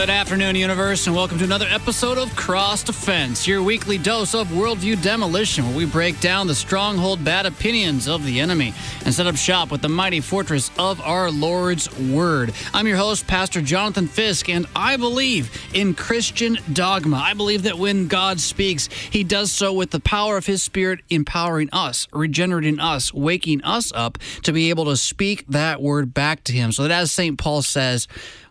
Good afternoon, universe, and welcome to another episode of Cross Defense, your weekly dose of worldview demolition, where we break down the stronghold bad opinions of the enemy and set up shop with the mighty fortress of our Lord's Word. I'm your host, Pastor Jonathan Fisk, and I believe in Christian dogma. I believe that when God speaks, he does so with the power of his Spirit empowering us, regenerating us, waking us up to be able to speak that word back to him. So that as St. Paul says,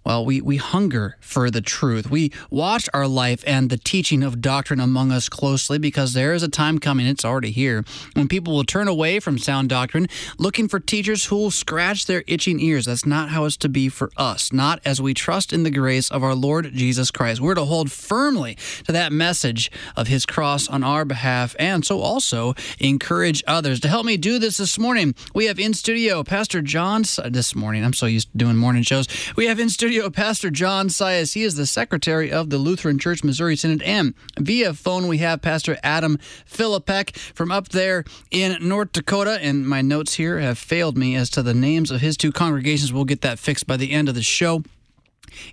well, we, we hunger for the truth. We watch our life and the teaching of doctrine among us closely because there is a time coming, it's already here, when people will turn away from sound doctrine, looking for teachers who will scratch their itching ears. That's not how it's to be for us, not as we trust in the grace of our Lord Jesus Christ. We're to hold firmly to that message of his cross on our behalf and so also encourage others. To help me do this this morning, we have in studio Pastor John, this morning, I'm so used to doing morning shows. We have in studio Pastor John Sias. He is the secretary of the Lutheran Church Missouri Synod. And via phone, we have Pastor Adam Philippek from up there in North Dakota. And my notes here have failed me as to the names of his two congregations. We'll get that fixed by the end of the show.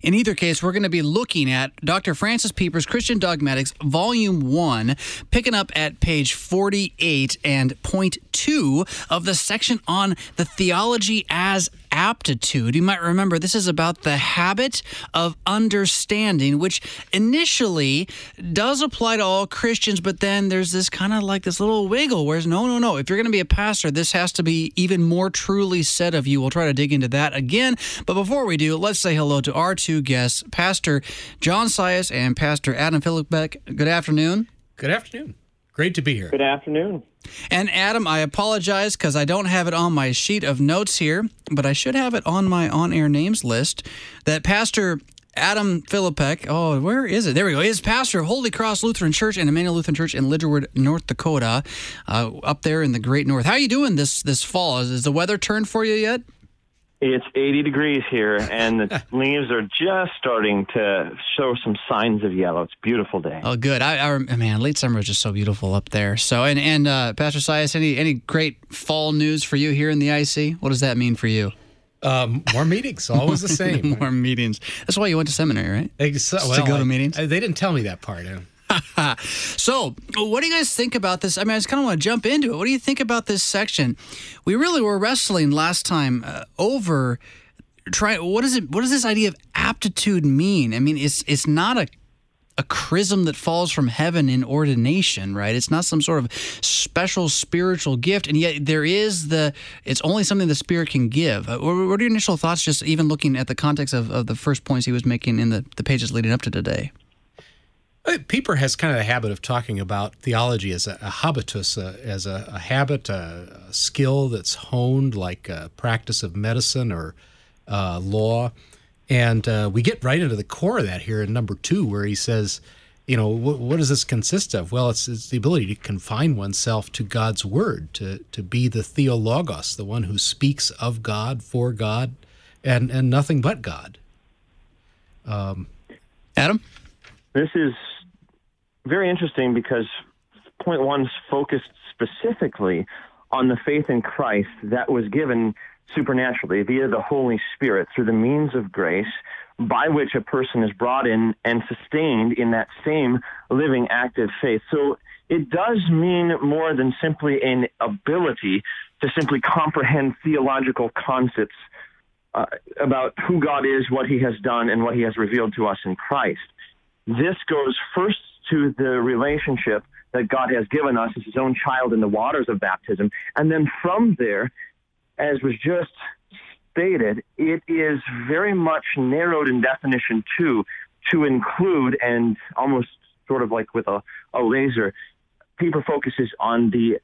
In either case, we're going to be looking at Dr. Francis Pieper's Christian Dogmatics, Volume 1, picking up at page 48 and point 2 of the section on the theology as aptitude. You might remember this is about the habit of understanding, which initially does apply to all Christians, but then there's this kind of like this little wiggle whereas no, no, no. If you're going to be a pastor, this has to be even more truly said of you. We'll try to dig into that again. But before we do, let's say hello to our two guests, Pastor John Sias and Pastor Adam Philippek. Good afternoon. Good afternoon. Great to be here. Good afternoon. And Adam, I apologize because I don't have it on my sheet of notes here, but I should have it on my on air names list that Pastor Adam Philippek, oh, where is it? There we go. Is pastor of Holy Cross Lutheran Church and Emmanuel Lutheran Church in Lidgerwood, North Dakota, uh, up there in the Great North. How are you doing this this fall? Is, is the weather turned for you yet? It's 80 degrees here, and the leaves are just starting to show some signs of yellow. It's a beautiful day. Oh, good. I, I man, late summer is just so beautiful up there. So, and and uh, Pastor Sias, any any great fall news for you here in the IC? What does that mean for you? Um, more meetings, always the same. more meetings. That's why you went to seminary, right? Exa- to go to meetings. I, they didn't tell me that part. so, what do you guys think about this? I mean, I just kind of want to jump into it. What do you think about this section? We really were wrestling last time uh, over try what is it what does this idea of aptitude mean? I mean, it's it's not a a chrism that falls from heaven in ordination, right? It's not some sort of special spiritual gift, and yet there is the. It's only something the Spirit can give. Uh, what are your initial thoughts, just even looking at the context of, of the first points he was making in the, the pages leading up to today? Pieper has kind of a habit of talking about theology as a, a habitus, uh, as a, a habit, a, a, skill that's honed like a practice of medicine or uh, law. And uh, we get right into the core of that here in number two, where he says, you know, what, what does this consist of? Well, it's, it's, the ability to confine oneself to God's word, to, to be the theologos, the one who speaks of God, for God, and, and nothing but God. Um, Adam? This is very interesting because point one is focused specifically on the faith in Christ that was given supernaturally via the Holy Spirit through the means of grace by which a person is brought in and sustained in that same living active faith. So it does mean more than simply an ability to simply comprehend theological concepts uh, about who God is, what he has done, and what he has revealed to us in Christ. This goes first to the relationship that God has given us as his own child in the waters of baptism. And then from there, as was just stated, it is very much narrowed in definition too, to include and almost sort of like with a, a laser, Pieper focuses on the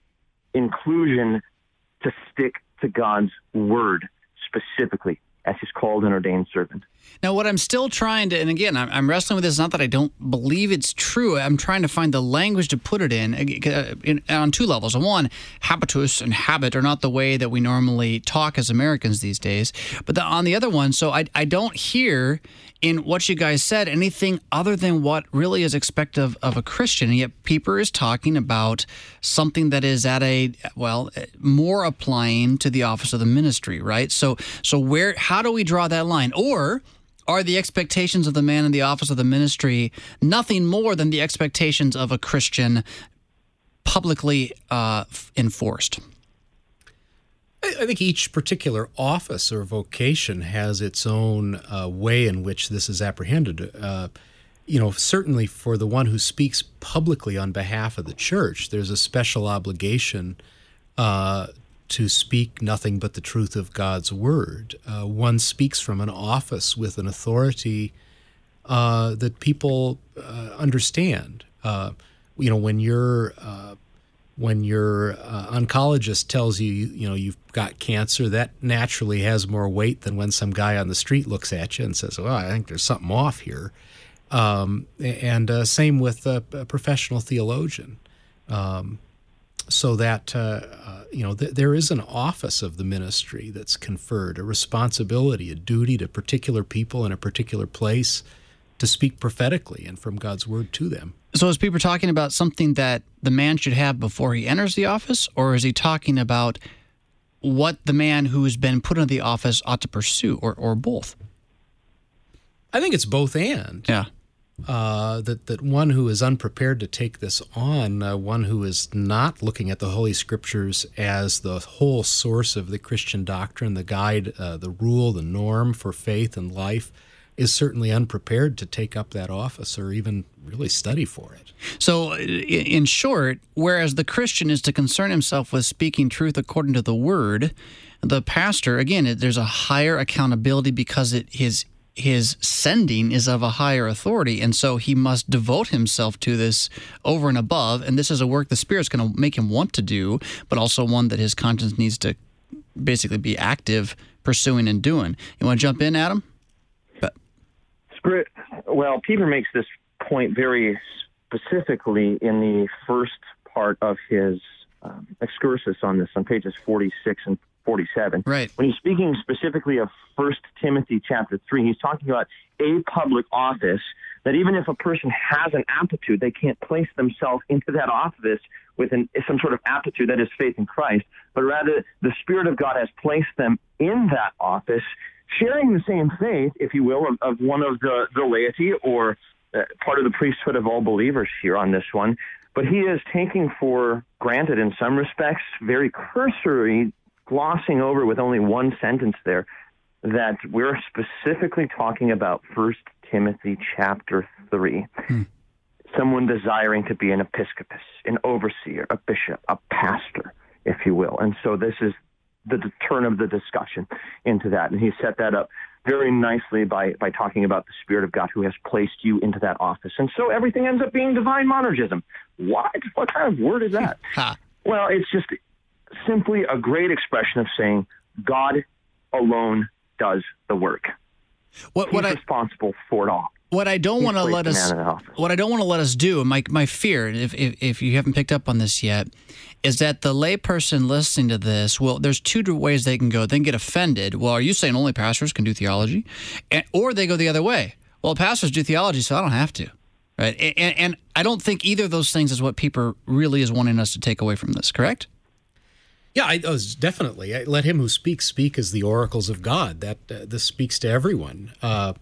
inclusion to stick to God's word specifically as his called and ordained servant. Now, what I'm still trying to, and again, I'm, I'm, wrestling with this, not that I don't believe it's true. I'm trying to find the language to put it in, uh, in on two levels. One, habitus and habit are not the way that we normally talk as Americans these days. But the, on the other one, so I, I don't hear in what you guys said anything other than what really is expected of, of a Christian. And yet, Pieper is talking about something that is at a, well, more applying to the office of the ministry, right? So, so where, how do we draw that line? Or, are the expectations of the man in the office of the ministry nothing more than the expectations of a Christian publicly uh, enforced? I think each particular office or vocation has its own uh, way in which this is apprehended. Uh, you know, certainly for the one who speaks publicly on behalf of the church, there's a special obligation uh, to speak nothing but the truth of God's word. Uh, one speaks from an office with an authority uh, that people uh, understand. you know, when you're when your uh, oncologist tells you, you know, you've got cancer, that naturally has more weight than when some guy on the street looks at you and says, "Well, I think there's something off here." Um, and uh, same with a, a professional theologian. Um, so that uh, uh, you know, th- there is an office of the ministry that's conferred, a responsibility, a duty to particular people in a particular place to speak prophetically and from God's word to them. So is Pieper talking about something that the man should have before he enters the office, or is he talking about what the man who has been put into the office ought to pursue, or, or both? I think it's both and. Yeah. Uh, that that one who is unprepared to take this on, uh, one who is not looking at the Holy Scriptures as the whole source of the Christian doctrine, the guide, uh, the rule, the norm for faith and life, is certainly unprepared to take up that office or even really study for it. So, in short, whereas the Christian is to concern himself with speaking truth according to the word, the pastor, again, there's a higher accountability because it, his his sending is of a higher authority, and so he must devote himself to this over and above. And this is a work the Spirit's going to make him want to do, but also one that his conscience needs to basically be active pursuing and doing. You want to jump in, Adam? Spirit, well, Pieper makes this point very specifically in the first part of his um, excursus on this on pages 46 and 47. Right. When he's speaking specifically of First Timothy chapter 3, he's talking about a public office that even if a person has an aptitude, they can't place themselves into that office with an, some sort of aptitude that is faith in Christ, but rather the Spirit of God has placed them in that office sharing the same faith, if you will, of, of one of the, the laity or uh, part of the priesthood of all believers here on this one. But he is taking for granted, in some respects, very cursory, glossing over with only one sentence there, that we're specifically talking about First Timothy chapter 3. Hmm. Someone desiring to be an episcopus, an overseer, a bishop, a pastor, if you will. And so this is the turn of the discussion into that. And he set that up very nicely by, by talking about the Spirit of God who has placed you into that office. And so everything ends up being divine monergism. What? What kind of word is that? well, it's just simply a great expression of saying God alone does the work. What, He's what I, responsible for it all what I don't want to let us what I don't want to let us do, my my fear, if, if, if you haven't picked up on this yet, is that the layperson listening to this, well, there's two ways they can go. They can get offended. Well, are you saying only pastors can do theology, and, or they go the other way? Well, pastors do theology, so I don't have to, right? And, and I don't think either of those things is what people really is wanting us to take away from this. Correct? Yeah, I was definitely. I, let him who speaks speak as the oracles of God. That uh, this speaks to everyone. Uh,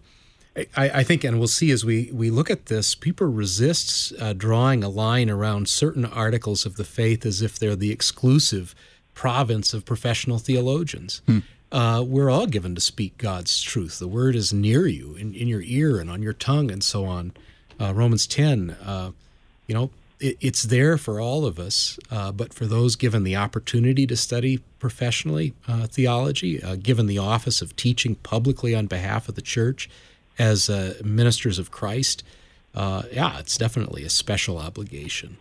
I, I, think, and we'll see as we, we look at this, Pieper resists uh, drawing a line around certain articles of the faith as if they're the exclusive province of professional theologians. Hmm. Uh, we're all given to speak God's truth. The word is near you, in, in your ear and on your tongue, and so on. Uh, Romans 10, uh, you know, it, it's there for all of us, uh, but for those given the opportunity to study professionally uh, theology, given the office of teaching publicly on behalf of the church, as uh, ministers of Christ, uh, yeah, it's definitely a special obligation.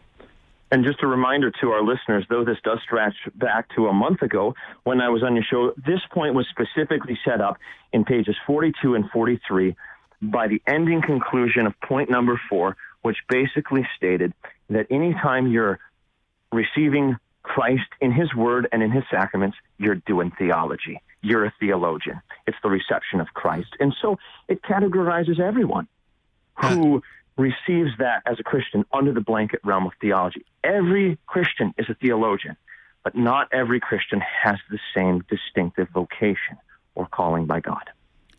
And just a reminder to our listeners, though this does stretch back to a month ago when I was on your show, this point was specifically set up in pages 42 and 43 by the ending conclusion of point number four, which basically stated that anytime you're receiving Christ in his word and in his sacraments, you're doing theology you're a theologian. It's the reception of Christ. And so it categorizes everyone who receives that as a Christian under the blanket realm of theology. Every Christian is a theologian, but not every Christian has the same distinctive vocation or calling by God.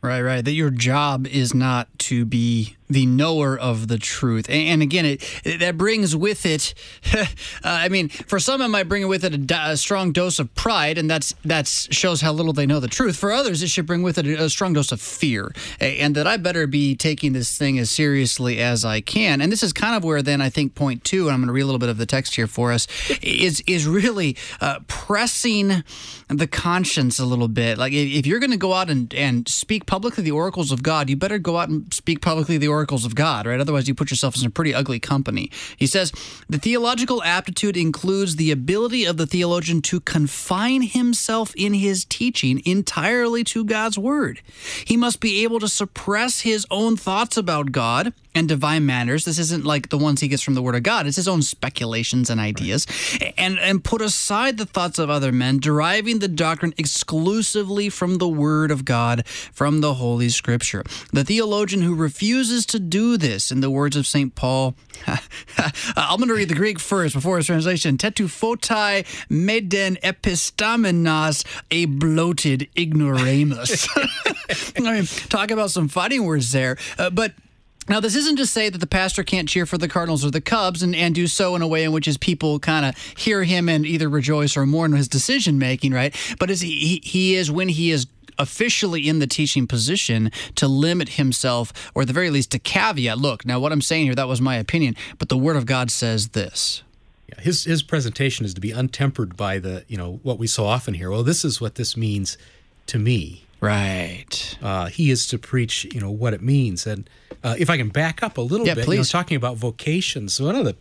Right, right. That your job is not to be the knower of the truth. And, and again, it, it, that brings with it. uh, I mean, for some, it might bring with it a, a, strong dose of pride, and that's that shows how little they know the truth. For others, it should bring with it a, a strong dose of fear, and that I better be taking this thing as seriously as I can. And this is kind of where then I think point two, and I'm going to read a little bit of the text here for us, is is really uh, pressing the conscience a little bit. Like if you're going to go out and and speak publicly the oracles of God, you better go out and speak publicly the oracles of God, right? Otherwise, you put yourself in some pretty ugly company. He says the theological aptitude includes the ability of the theologian to confine himself in his teaching entirely to God's word. He must be able to suppress his own thoughts about God and divine matters. This isn't like the ones he gets from the Word of God. It's his own speculations and ideas, right. and and put aside the thoughts of other men, deriving the doctrine exclusively from the Word of God, from the Holy Scripture. The theologian who refuses to do this, in the words of Saint Paul, I'm going to read the Greek first before his translation. Tetu Tetuphotai meden epistamenos, a bloated ignoramus. I mean, talk about some fighting words there, uh, but now, this isn't to say that the pastor can't cheer for the Cardinals or the Cubs and, and do so in a way in which his people kind of hear him and either rejoice or mourn his decision making, right? But as he, he is when he is officially in the teaching position to limit himself, or at the very least to caveat, look, now what I'm saying here, that was my opinion, but the Word of God says this. Yeah, his his presentation is to be untempered by the you know what we so often hear. Well, this is what this means to me. Right. Uh, he is to preach, you know, what it means. And uh, if I can back up a little yeah, bit, please. you know, talking about vocations, one of the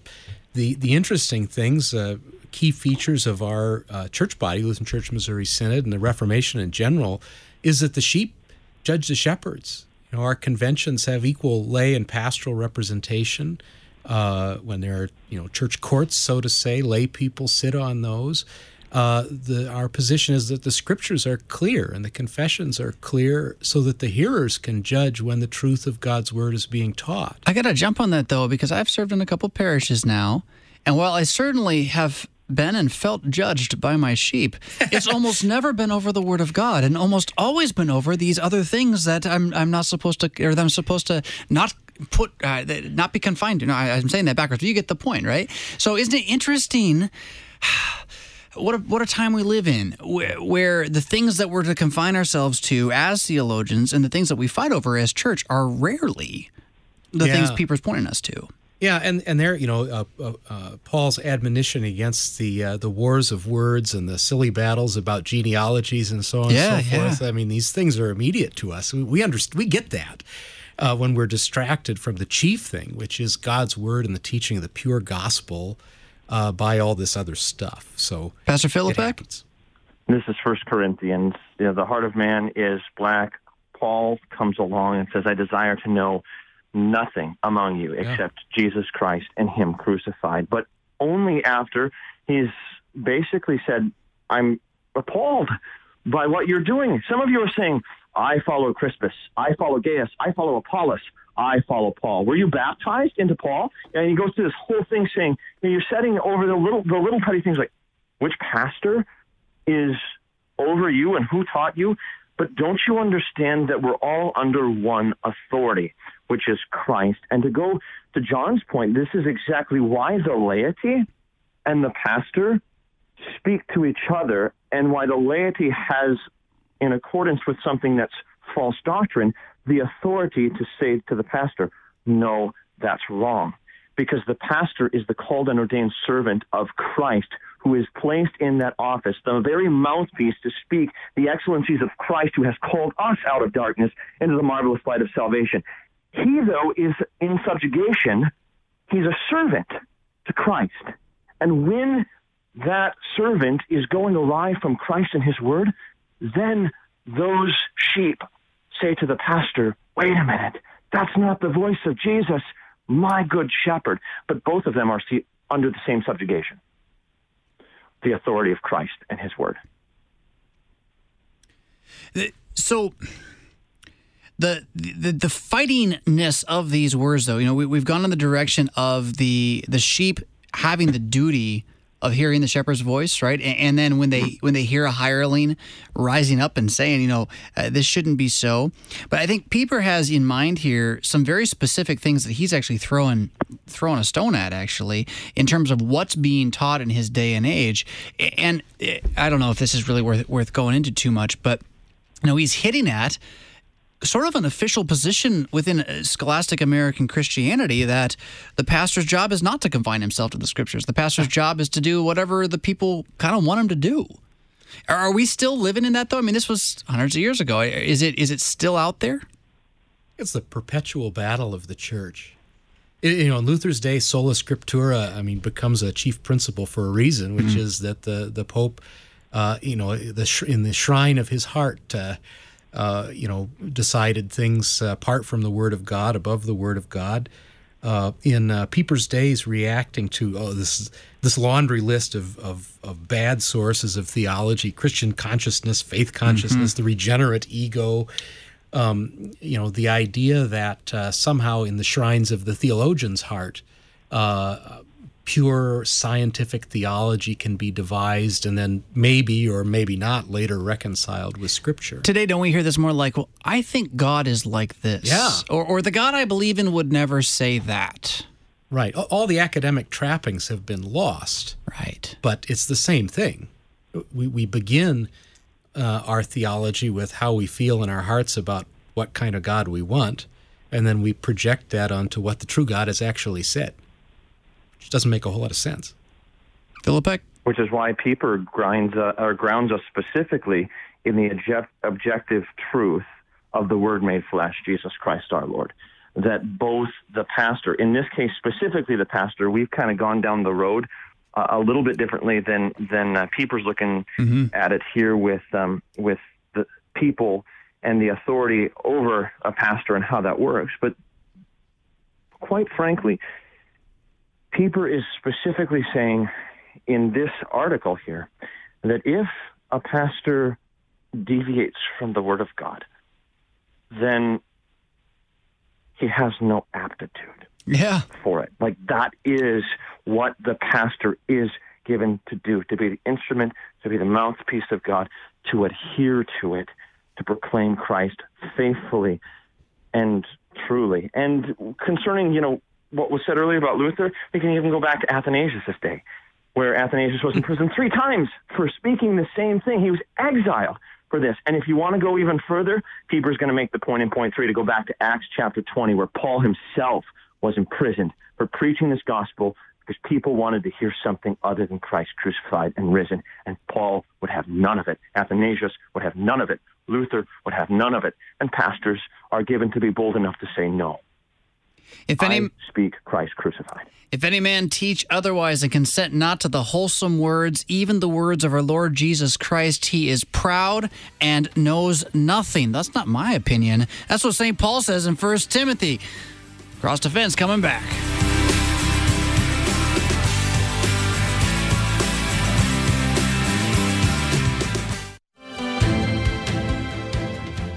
the, the interesting things, uh, key features of our uh, church body, Lutheran Church Missouri Synod, and the Reformation in general, is that the sheep judge the shepherds. You know, our conventions have equal lay and pastoral representation. Uh, when there are, you know, church courts, so to say, lay people sit on those uh, the, our position is that the scriptures are clear and the confessions are clear so that the hearers can judge when the truth of God's word is being taught. I got to jump on that though, because I've served in a couple parishes now. And while I certainly have been and felt judged by my sheep, it's almost never been over the word of God and almost always been over these other things that I'm, I'm not supposed to, or that I'm supposed to not put uh, not be confined to. No, I, am saying that backwards, but you get the point, right? So isn't it interesting? What a, what a time we live in where, where, the things that we're to confine ourselves to as theologians and the things that we fight over as church are rarely the yeah. things people are pointing us to. Yeah, and and there, you know, uh, uh, uh, Paul's admonition against the uh, the wars of words and the silly battles about genealogies and so on yeah, and so forth. Yeah. I mean, these things are immediate to us. We we, understand, we get that uh, when we're distracted from the chief thing, which is God's word and the teaching of the pure gospel uh, by all this other stuff. So, Pastor Philippek? This is First Corinthians. You know, the heart of man is black. Paul comes along and says, I desire to know nothing among you yeah. except Jesus Christ and Him crucified. But only after he's basically said, I'm appalled by what you're doing. Some of you are saying, I follow Crispus, I follow Gaius, I follow Apollos. I follow Paul. Were you baptized into Paul? And he goes through this whole thing saying, you are setting over the little the little petty things like which pastor is over you and who taught you. But don't you understand that we're all under one authority, which is Christ? And to go to John's point, this is exactly why the laity and the pastor speak to each other and why the laity has, in accordance with something that's false doctrine, the authority to say to the pastor, no, that's wrong. Because the pastor is the called and ordained servant of Christ who is placed in that office, the very mouthpiece to speak the excellencies of Christ who has called us out of darkness into the marvelous light of salvation. He, though, is in subjugation. He's a servant to Christ. And when that servant is going awry from Christ and his word, then those sheep say to the pastor, wait a minute, that's not the voice of Jesus, my good shepherd. But both of them are under the same subjugation the authority of Christ and his word. So the the, the fightingness of these words though, you know, we, we've gone in the direction of the the sheep having the duty of hearing the shepherd's voice, right? And, and then when they when they hear a hireling rising up and saying, you know, uh, this shouldn't be so. But I think Pieper has in mind here some very specific things that he's actually throwing throwing a stone at, actually, in terms of what's being taught in his day and age. And uh, I don't know if this is really worth worth going into too much, but you know, he's hitting at sort of an official position within uh, scholastic American Christianity that the pastor's job is not to confine himself to the scriptures. The pastor's job is to do whatever the people kind of want him to do. Are we still living in that though? I mean, this was hundreds of years ago. Is it is it still out there? It's the perpetual battle of the church. It, you know, in Luther's day, sola scriptura, I mean, becomes a chief principle for a reason, which mm-hmm. is that the the Pope, uh, you know, the in the shrine of his heart. Uh, uh, you know, decided things apart from the Word of God, above the Word of God. Uh, in uh, Pieper's days, reacting to oh this this laundry list of, of, of bad sources of theology, Christian consciousness, faith consciousness, mm-hmm. the regenerate ego. Um, you know, the idea that uh, somehow in the shrines of the theologian's heart, uh, pure scientific theology can be devised and then maybe or maybe not later reconciled with scripture. Today, don't we hear this more like, well, I think God is like this. Yeah. Or, or the God I believe in would never say that. Right. All the academic trappings have been lost. Right. But it's the same thing. We, we begin uh, our theology with how we feel in our hearts about what kind of God we want, and then we project that onto what the true God has actually said which doesn't make a whole lot of sense. Philip Which is why Pieper grinds uh, or grounds us specifically in the object, objective truth of the Word made flesh, Jesus Christ our Lord. That both the pastor, in this case specifically the pastor, we've kind of gone down the road uh, a little bit differently than than uh, Pieper's looking mm-hmm. at it here with um, with the people and the authority over a pastor and how that works. But quite frankly, Pieper is specifically saying in this article here that if a pastor deviates from the Word of God, then he has no aptitude yeah. for it. Like that is what the pastor is given to do, to be the instrument, to be the mouthpiece of God, to adhere to it, to proclaim Christ faithfully and truly. And concerning, you know, what was said earlier about Luther, we can even go back to Athanasius' this day, where Athanasius was in prison three times for speaking the same thing. He was exiled for this. And if you want to go even further, Pieper's going to make the point in point three to go back to Acts chapter 20, where Paul himself was imprisoned for preaching this gospel because people wanted to hear something other than Christ crucified and risen. And Paul would have none of it. Athanasius would have none of it. Luther would have none of it. And pastors are given to be bold enough to say no. If any I speak Christ crucified. If any man teach otherwise and consent not to the wholesome words, even the words of our Lord Jesus Christ, he is proud and knows nothing. That's not my opinion. That's what St. Paul says in 1 Timothy. Cross defense coming back.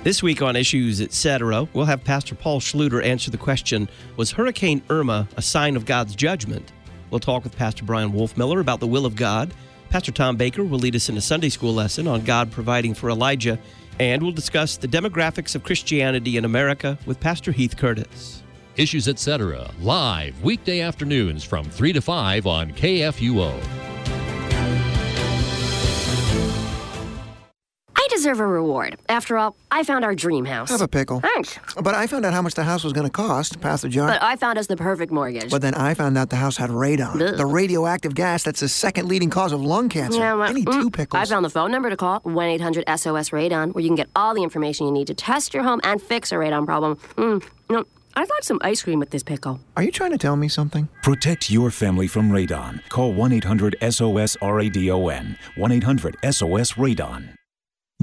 This week on Issues Etc., we'll have Pastor Paul Schluter answer the question Was Hurricane Irma a sign of God's judgment? We'll talk with Pastor Bryan Wolfmueller about the will of God. Pastor Tom Baker will lead us in a Sunday school lesson on God providing for Elijah, and we'll discuss the demographics of Christianity in America with Pastor Heath Curtis. Issues Etc., live weekday afternoons from 3 to 5 on KFUO. Deserve a reward. After all, I found our dream house. Have a pickle. Thanks. But I found out how much the house was going to cost. Pass the jar. But I found us the perfect mortgage. But then I found out the house had radon, Ugh. the radioactive gas that's the second leading cause of lung cancer. Yeah, well, I need mm, two pickles. I found the phone number to call 1 800 SOS Radon, where you can get all the information you need to test your home and fix a radon problem. Mm, no, I'd like some ice cream with this pickle. Are you trying to tell me something? Protect your family from radon. Call 1 800 SOS RADON. 1 800 SOS Radon.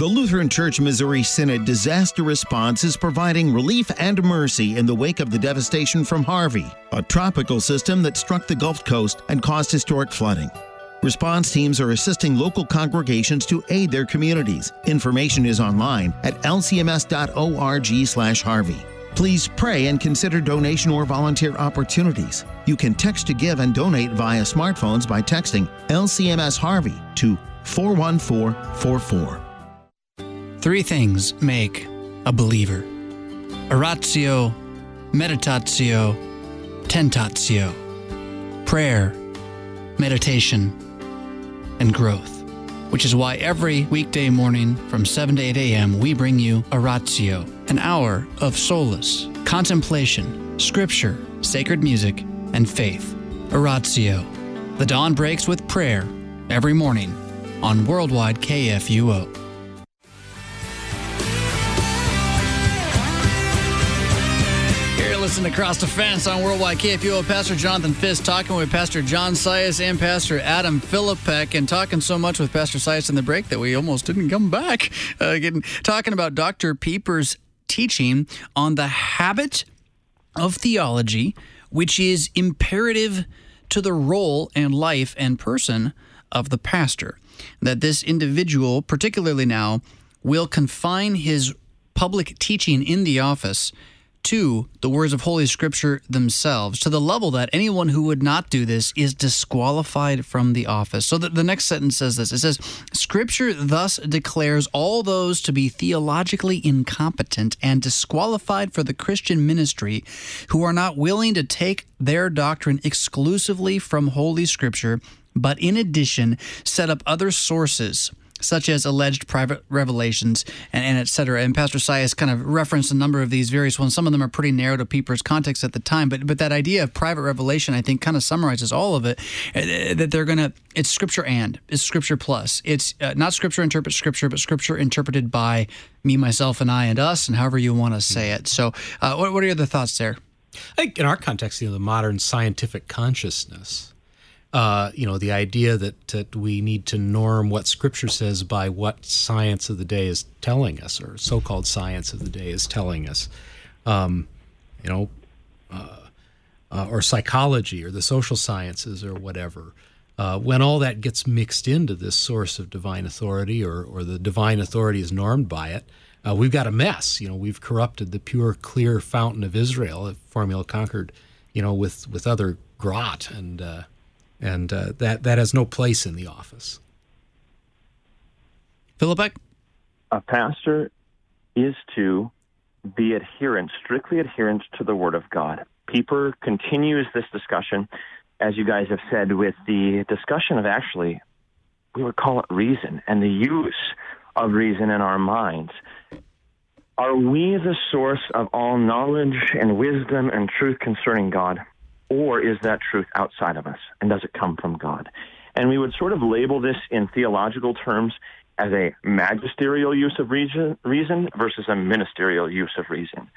The Lutheran Church Missouri Synod Disaster Response is providing relief and mercy in the wake of the devastation from Harvey, a tropical system that struck the Gulf Coast and caused historic flooding. Response teams are assisting local congregations to aid their communities. Information is online at lcms.org/harvey. Please pray and consider donation or volunteer opportunities. You can text to give and donate via smartphones by texting LCMS Harvey to 41444. Three things make a believer oratio, meditatio, tentatio, prayer, meditation, and growth. Which is why every weekday morning from 7 to 8 a.m., we bring you Oratio, an hour of solace, contemplation, scripture, sacred music, and faith. Oratio. The dawn breaks with prayer every morning on Worldwide KFUO. Listening to Cross Defense on Worldwide KFUO. Pastor Jonathan Fisk talking with Pastor John Sias and Pastor Adam Philippek, and talking so much with Pastor Sias in the break that we almost didn't come back. Uh, getting, talking about Dr. Pieper's teaching on the habit of theology, which is imperative to the role and life and person of the pastor. That this individual, particularly now, will confine his public teaching in the office to the words of Holy Scripture themselves, to the level that anyone who would not do this is disqualified from the office. So that the next sentence says this it says, Scripture thus declares all those to be theologically incompetent and disqualified for the Christian ministry who are not willing to take their doctrine exclusively from Holy Scripture, but in addition set up other sources such as alleged private revelations and, and et cetera. And Pastor Sias kind of referenced a number of these various ones. Some of them are pretty narrow to Pieper's context at the time, but but that idea of private revelation, I think, kind of summarizes all of it. uh, That they're gonna, it's Scripture and it's Scripture plus. It's uh, not Scripture interprets Scripture, but Scripture interpreted by me, myself, and I, and us, and however you want to say it. So, uh, what what are your other thoughts there? I think in our context, you know, the modern scientific consciousness, uh, you know, the idea that, that we need to norm what Scripture says by what science of the day is telling us, or so-called science of the day is telling us, um, you know, uh, uh, or psychology, or the social sciences, or whatever. Uh, when all that gets mixed into this source of divine authority, or, or the divine authority is normed by it, uh, we've got a mess. You know, we've corrupted the pure, clear fountain of Israel, Formula of Concord, you know, with with other grot, and uh, and uh, that that has no place in the office. Philippek? A pastor is to be adherent, strictly adherent to the Word of God. Pieper continues this discussion, as you guys have said, with the discussion of actually, we would call it reason and the use of reason in our minds. Are we the source of all knowledge and wisdom and truth concerning God? Or is that truth outside of us? And does it come from God? And we would sort of label this in theological terms as a magisterial use of reason, reason versus a ministerial use of reason.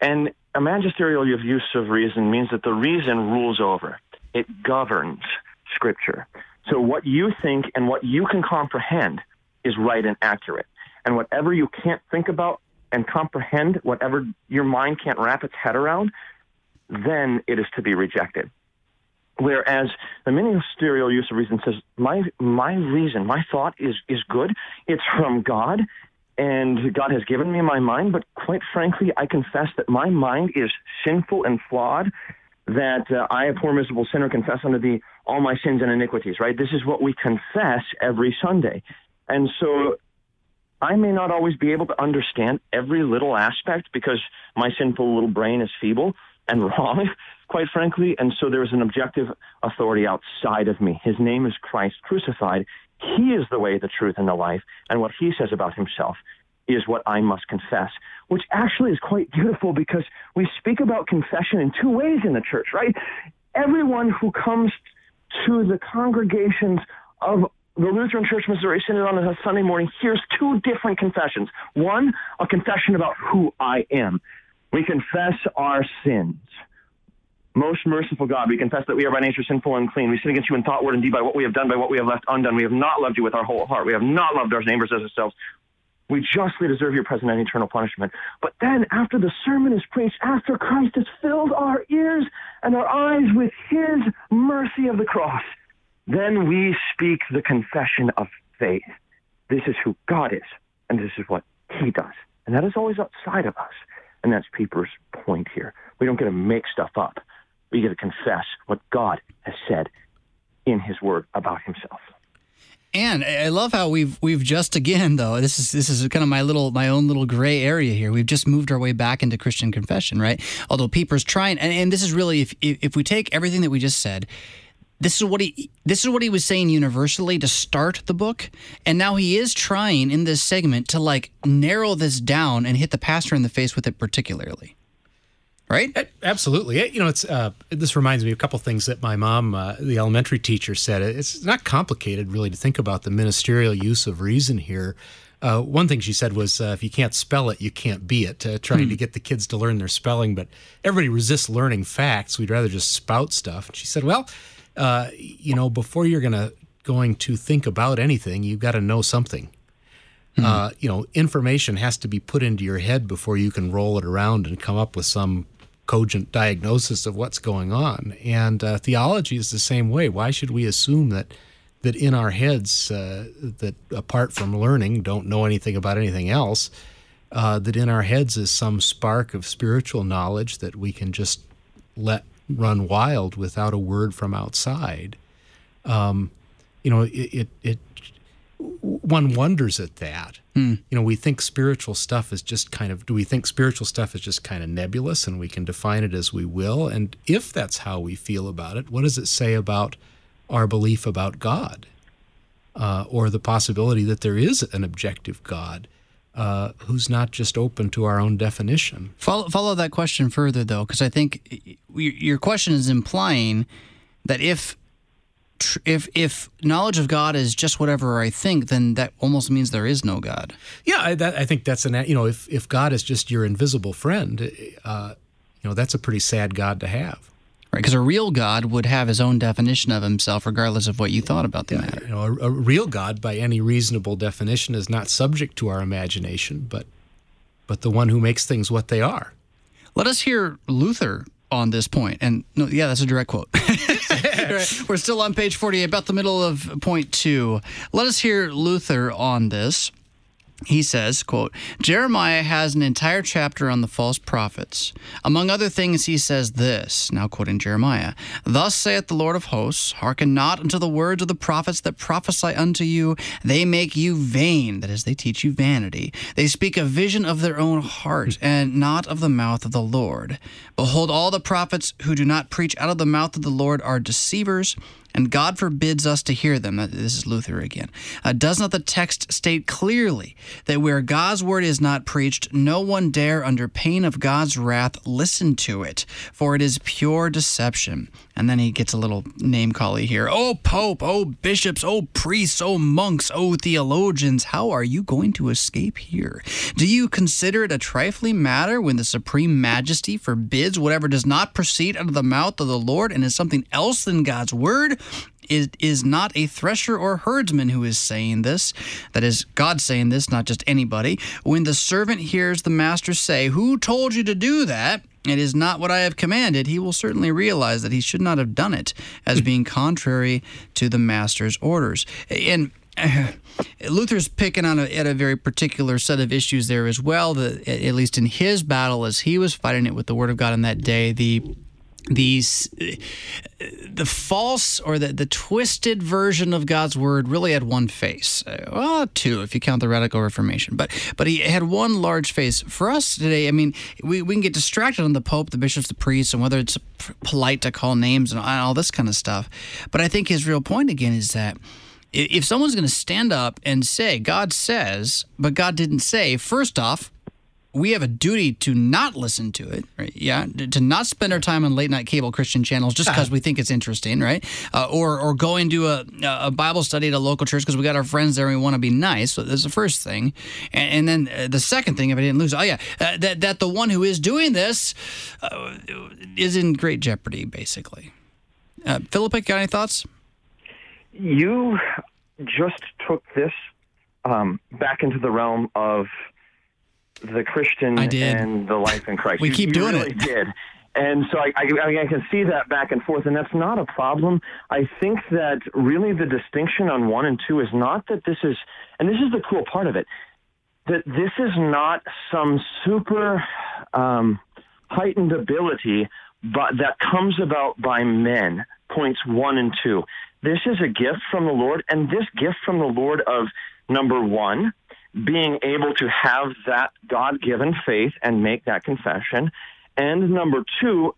And a magisterial use of reason means that the reason rules over, it governs Scripture. So what you think and what you can comprehend is right and accurate. And whatever you can't think about and comprehend, whatever your mind can't wrap its head around, then it is to be rejected. Whereas the ministerial use of reason says, my, my reason, my thought is, is good. It's from God, and God has given me my mind, but quite frankly, I confess that my mind is sinful and flawed, that uh, I, a poor, miserable sinner, confess unto thee all my sins and iniquities, right? This is what we confess every Sunday. And so I may not always be able to understand every little aspect because my sinful little brain is feeble and wrong, quite frankly. And so there is an objective authority outside of me. His name is Christ crucified. He is the way, the truth, and the life. And what he says about himself is what I must confess, which actually is quite beautiful because we speak about confession in two ways in the church, right? Everyone who comes to the congregations of the Lutheran Church Missouri Synod on a Sunday morning hears two different confessions. One, a confession about who I am. We confess our sins. Most merciful God, we confess that we are by nature sinful and unclean. We sin against you in thought, word, and deed by what we have done, by what we have left undone. We have not loved you with our whole heart. We have not loved our neighbors as ourselves. We justly deserve your present and eternal punishment. But then, after the sermon is preached, after Christ has filled our ears and our eyes with his mercy of the cross, then we speak the confession of faith. This is who God is, and this is what he does. And that is always outside of us. And that's Pieper's point here. We don't get to make stuff up. We get to confess what God has said in His Word about Himself. And I love how we've we've just again though this is this is kind of my little my own little gray area here. We've just moved our way back into Christian confession, right? Although Pieper's trying, and, and this is really if if we take everything that we just said, this is what he this is what he was saying universally to start the book, and now he is trying in this segment to like narrow this down and hit the pastor in the face with it particularly right? Absolutely. You know, it's uh, this reminds me of a couple things that my mom, uh, the elementary teacher, said. It's not complicated, really, to think about the ministerial use of reason here. Uh, one thing she said was, uh, if you can't spell it, you can't be it. Uh, trying to hmm. get the kids to learn their spelling, but everybody resists learning facts. We'd rather just spout stuff. And she said, well, uh, you know, before you're gonna going to think about anything, you've got to know something. Mm-hmm. you know, information has to be put into your head before you can roll it around and come up with some cogent diagnosis of what's going on. And uh, theology is the same way. Why should we assume that that in our heads uh, that apart from learning don't know anything about anything else? Uh, that in our heads is some spark of spiritual knowledge that we can just let run wild without a word from outside. Um, you know, it, it, it one wonders at that. Hmm. You know, we think spiritual stuff is just kind of, do we think spiritual stuff is just kind of nebulous and we can define it as we will? And if that's how we feel about it, what does it say about our belief about God uh, or the possibility that there is an objective God? Uh, who's not just open to our own definition. Follow, follow that question further, though, because I think your question is implying that if if if knowledge of God is just whatever I think, then that almost means there is no God. Yeah, I, that, I think that's an you know if if God is just your invisible friend, uh, you know that's a pretty sad God to have. Right, because a real God would have his own definition of himself, regardless of what you thought about the matter. You know, a, a real God, by any reasonable definition, is not subject to our imagination, but but the one who makes things what they are. Let us hear Luther on this point. And no, yeah, that's a direct quote. We're still on page 48, about the middle of point two. Let us hear Luther on this he says quote jeremiah has an entire chapter on the false prophets. Among other things he says this now quoting jeremiah thus saith the lord of hosts hearken not unto the words of the prophets that prophesy unto you. They make you vain that is they teach you vanity. They speak a vision of their own heart and not of the mouth of the lord. Behold all the prophets who do not preach out of the mouth of the lord are deceivers and God forbids us to hear them. This is Luther again. Uh, does not the text state clearly that where God's word is not preached, no one dare, under pain of God's wrath, listen to it, for it is pure deception? And then he gets a little name cally here. Oh, Pope, oh, bishops, oh, priests, oh, monks, oh, theologians, how are you going to escape here? Do you consider it a trifling matter when the Supreme Majesty forbids whatever does not proceed out of the mouth of the Lord and is something else than God's word? It is not a thresher or herdsman who is saying this. That is, God saying this, not just anybody. When the servant hears the master say, Who told you to do that? It is not what I have commanded. He will certainly realize that he should not have done it as being contrary to the master's orders. And Luther's picking on a, at a very particular set of issues there as well. That at least in his battle, as he was fighting it with the Word of God in that day, the these the false or the, the twisted version of God's word really had one face. Uh, well, two if you count the radical reformation. But but he had one large face. For us today, I mean, we, we can get distracted on the Pope, the bishops, the priests, and whether it's polite to call names and all this kind of stuff. But I think his real point again is that if someone's going to stand up and say God says, but God didn't say, first off, we have a duty to not listen to it, right? Yeah, to not spend our time on late night cable Christian channels just because we think it's interesting, right? Uh, or or going to a, a Bible study at a local church because we got our friends there and we want to be nice. So that's the first thing, and, and then uh, the second thing, if I didn't lose, oh yeah, uh, that that the one who is doing this uh, is in great jeopardy, basically. Uh, Philip, got any thoughts? You just took this um, back into the realm of the Christian and the life in Christ. we keep you, doing really it. Did. And so I, I, I, mean, I can see that back and forth, and that's not a problem. I think that really the distinction on one and two is not that this is, and this is the cool part of it, that this is not some super um, heightened ability, but that comes about by men. Points one and two. This is a gift from the Lord, and this gift from the Lord of number one, being able to have that God given faith and make that confession. And number two,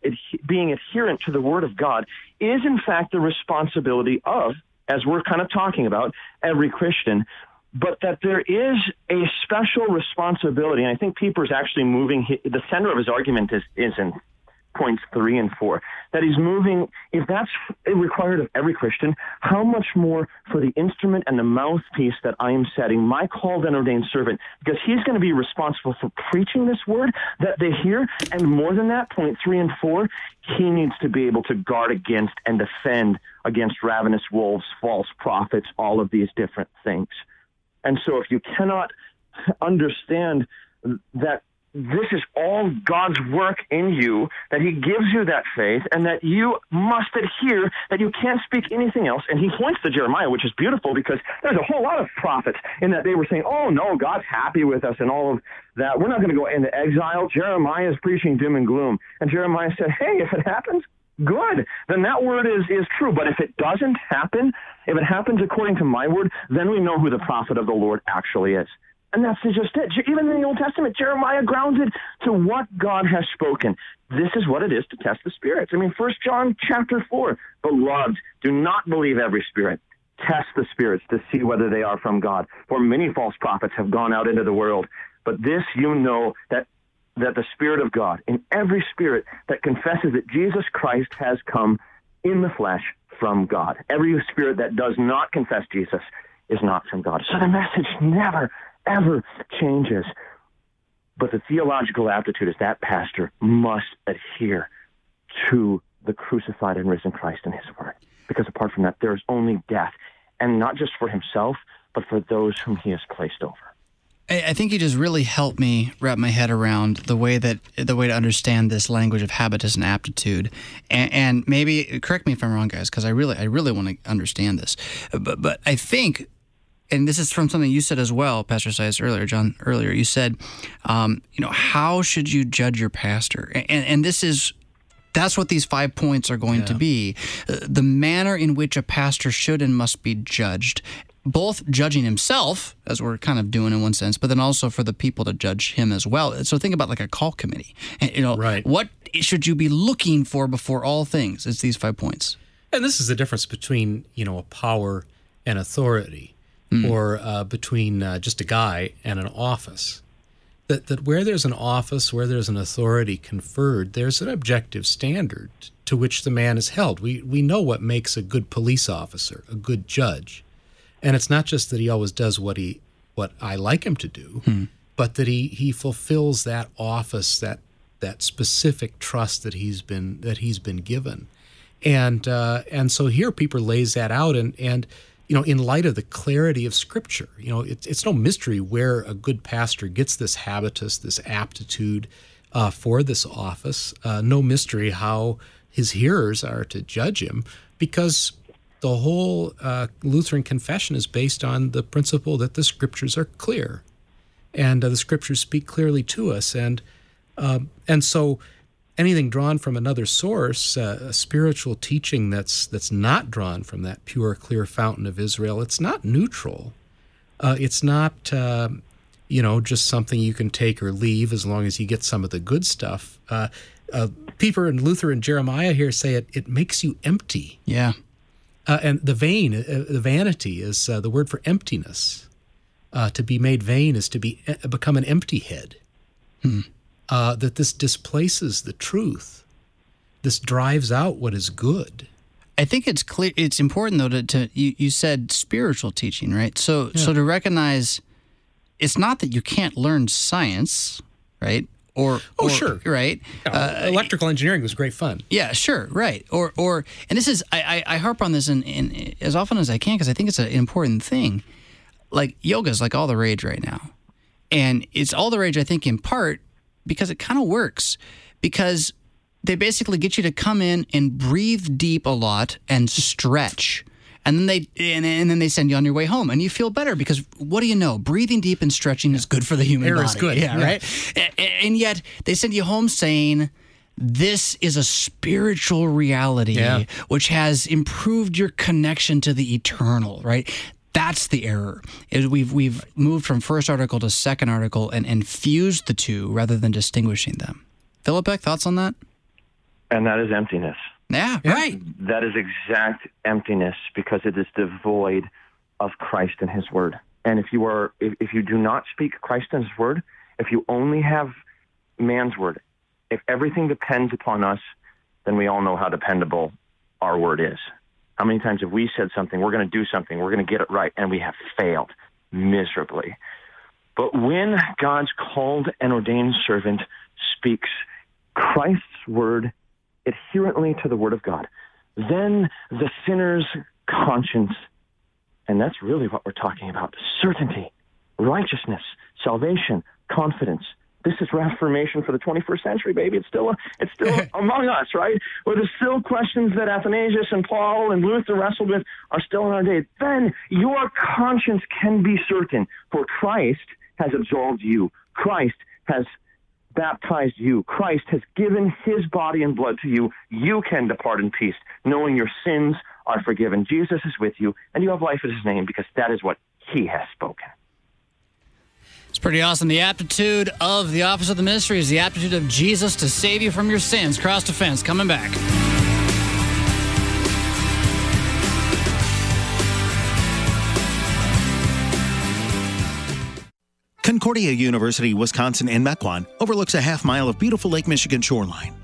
being adherent to the Word of God is in fact the responsibility of, as we're kind of talking about, every Christian. But that there is a special responsibility, and I think Pieper's actually moving. The center of his argument is, is in points three and four. That he's moving, if that's required of every Christian, how much more for the instrument and the mouthpiece that I am setting, my called and ordained servant, because he's going to be responsible for preaching this word that they hear. And more than that, point three and four, he needs to be able to guard against and defend against ravenous wolves, false prophets, all of these different things. And so if you cannot understand that this is all God's work in you, that He gives you that faith, and that you must adhere, that you can't speak anything else. And He points to Jeremiah, which is beautiful because there's a whole lot of prophets in that they were saying, oh, no, God's happy with us and all of that. We're not going to go into exile. Jeremiah is preaching doom and gloom. And Jeremiah said, hey, if it happens, good. Then that word is, is true. But if it doesn't happen, if it happens according to my word, then we know who the prophet of the Lord actually is. And that's just it. Even in the Old Testament, Jeremiah grounded to what God has spoken. This is what it is to test the spirits. I mean, First John chapter four, beloved, do not believe every spirit. Test the spirits to see whether they are from God. For many false prophets have gone out into the world. But this you know that that the Spirit of God, in every spirit that confesses that Jesus Christ has come in the flesh from God. Every spirit that does not confess Jesus is not from God. So the message never ever changes. But the theological aptitude is that pastor must adhere to the crucified and risen Christ and his word. Because apart from that, there is only death, and not just for himself, but for those whom he has placed over. I think you just really helped me wrap my head around the way that the way to understand this language of habitus and aptitude, and, and maybe correct me if I'm wrong, guys, because I really I really want to understand this. But but I think and this is from something you said as well, Pastor Sias earlier, John earlier. You said, um, you know, how should you judge your pastor? And, and this is that's what these five points are going yeah. to be. Uh, the manner in which a pastor should and must be judged, both judging himself, as we're kind of doing in one sense, but then also for the people to judge him as well. So think about like a call committee. And, you know, right. what should you be looking for before all things? It's these five points. And this is the difference between, you know, a power and authority mm. or uh, between uh, just a guy and an office. That, that where there's an office, where there's an authority conferred, there's an objective standard to which the man is held. We, we know what makes a good police officer, a good judge. And it's not just that he always does what he what I like him to do, hmm. but that he, he fulfills that office, that that specific trust that he's been that he's been given. And uh, and so here Pieper lays that out and and you know, in light of the clarity of Scripture, you know, it, it's no mystery where a good pastor gets this habitus, this aptitude uh, for this office. Uh, no mystery how his hearers are to judge him, because the whole uh, Lutheran confession is based on the principle that the Scriptures are clear, and uh, the Scriptures speak clearly to us, and um, and so anything drawn from another source, uh, a spiritual teaching that's that's not drawn from that pure, clear fountain of Israel, it's not neutral. Uh, it's not, uh, you know, just something you can take or leave as long as you get some of the good stuff. Uh, uh, Pieper and Luther and Jeremiah here say it. It makes you empty. Yeah. Uh, and the vain, the vanity is the word for emptiness. to be made vain is to be become an empty head. Hmm uh, that this displaces the truth. This drives out what is good. I think it's clear. It's important though to, to you, you said spiritual teaching, right? So yeah. so to recognize, it's not that you can't learn science, right? Or oh or, sure, right? uh, electrical engineering was great fun. Yeah, sure, right. Or or and this is I I, I harp on this in, in as often as I can because I think it's an important thing. Like yoga is like all the rage right now, and it's all the rage. I think in part because it kind of works because they basically get you to come in and breathe deep a lot and stretch. and then they and, and, then they send you on your way home, and you feel better because what do you know? Breathing deep and stretching is good for the human Air body. is good. Yeah, yeah. right. And, and yet they send you home saying this is a spiritual reality yeah. which has improved your connection to the eternal right that's the error is we've we've moved from first article to second article and, and fused the two rather than distinguishing them. Philippek, thoughts on that? And that is emptiness. Yeah, yeah. right. That is exact emptiness because it is devoid of christ and his word. And if you are if, if you do not speak christ and his word if you only have man's word if everything depends upon us, then we all know how dependable our word is. How many times have we said something, we're going to do something, we're going to get it right, and we have failed miserably? But when God's called and ordained servant speaks Christ's word adherently to the word of God, then the sinner's conscience, and that's really what we're talking about certainty, righteousness, salvation, confidence, this is reformation for the 21st century, baby. It's still it's still among us, right? Where the still questions that Athanasius and Paul and Luther wrestled with are still in our day. Then your conscience can be certain, for Christ has absolved you. Christ has baptized you. Christ has given his body and blood to you. You can depart in peace, knowing your sins are forgiven. Jesus is with you, and you have life in his name because that is what he has spoken. Pretty awesome. The aptitude of the office of the ministry is the aptitude of Jesus to save you from your sins. Cross defense coming back. Concordia University, Wisconsin in Mequon overlooks a half mile of beautiful Lake Michigan shoreline.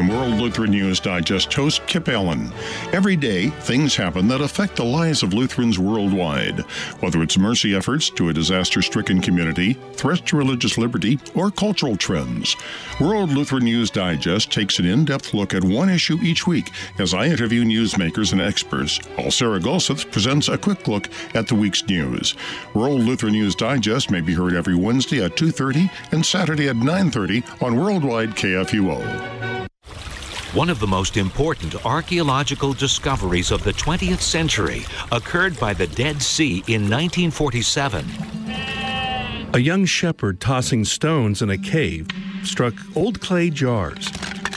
I'm World Lutheran News Digest host Kip Allen. Every day, things happen that affect the lives of Lutherans worldwide. Whether it's mercy efforts to a disaster stricken community, threats to religious liberty, or cultural trends, World Lutheran News Digest takes an in depth look at one issue each week as I interview newsmakers and experts, while Sarah Gulseth presents a quick look at the week's news. World Lutheran News Digest may be heard every Wednesday at 2.30 and Saturday at 9.30 on Worldwide KFUO. One of the most important archaeological discoveries of the 20th century occurred by the Dead Sea in 1947. A young shepherd tossing stones in a cave struck old clay jars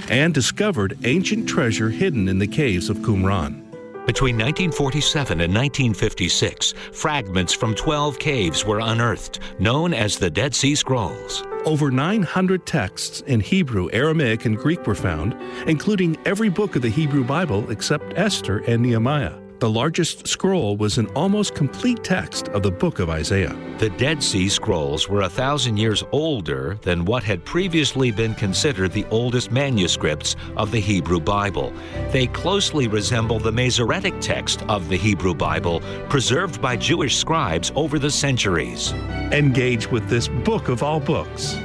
and discovered ancient treasure hidden in the caves of Qumran. Between 1947 and 1956, fragments from 12 caves were unearthed, known as the Dead Sea Scrolls. Over 900 texts in Hebrew, Aramaic, and Greek were found, including every book of the Hebrew Bible except Esther and Nehemiah. The largest scroll was an almost complete text of the book of Isaiah. The Dead Sea Scrolls were a thousand years older than what had previously been considered the oldest manuscripts of the Hebrew Bible. They closely resemble the Masoretic text of the Hebrew Bible, preserved by Jewish scribes over the centuries. Engage with this book of all books.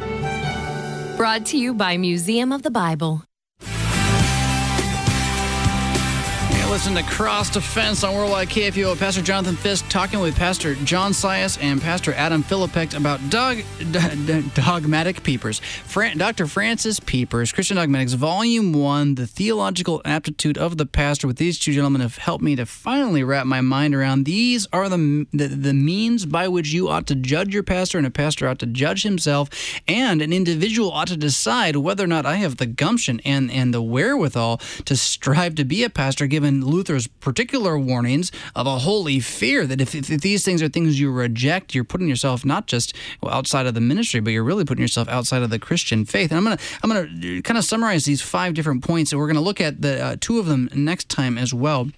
Brought to you by Museum of the Bible. Listen to Cross Defense on Worldwide KFUO. Pastor Jonathan Fisk talking with Pastor John Sias and Pastor Adam Philippek about dog, d- dogmatic Pieper's. Fran- Dr. Francis Pieper's, Christian Dogmatics, Volume 1, The Theological Aptitude of the Pastor, with these two gentlemen have helped me to finally wrap my mind around these are the, the, the means by which you ought to judge your pastor, and a pastor ought to judge himself, and an individual ought to decide whether or not I have the gumption and, and the wherewithal to strive to be a pastor given Luther's particular warnings of a holy fear that if, if, if, these things are things you reject, you're putting yourself not just outside of the ministry, but you're really putting yourself outside of the Christian faith. And I'm gonna I'm gonna kind of summarize these five different points, and we're gonna look at the uh, two of them next time as well.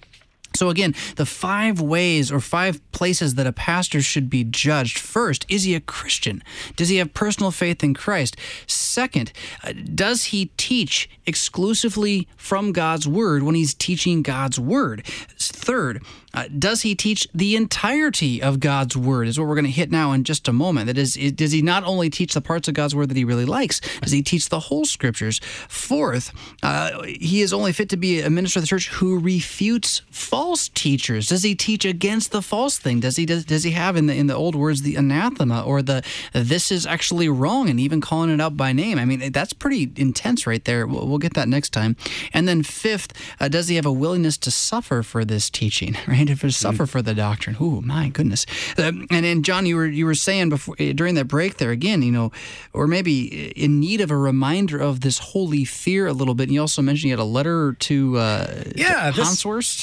So, again, the five ways or five places that a pastor should be judged. First, is he a Christian? Does he have personal faith in Christ? Second, uh, does he teach exclusively from God's Word when he's teaching God's Word? Third, uh, does he teach the entirety of God's word? Is what we're going to hit now in just a moment. That is, is, does he not only teach the parts of God's word that he really likes, does he teach the whole scriptures? Fourth, uh, he is only fit to be a minister of the church who refutes false teachers. Does he teach against the false thing? Does he does, does he have in the in the old words the anathema or the this is actually wrong and even calling it out by name? I mean, that's pretty intense right there. We'll, we'll get that next time. And then fifth, uh, does he have a willingness to suffer for this teaching? Right, to suffer mm. for the doctrine. Oh my goodness! And then John, you were you were saying before eh, during that break there again, you know, or maybe in need of a reminder of this holy fear a little bit. And you also mentioned you had a letter to uh, yeah to this,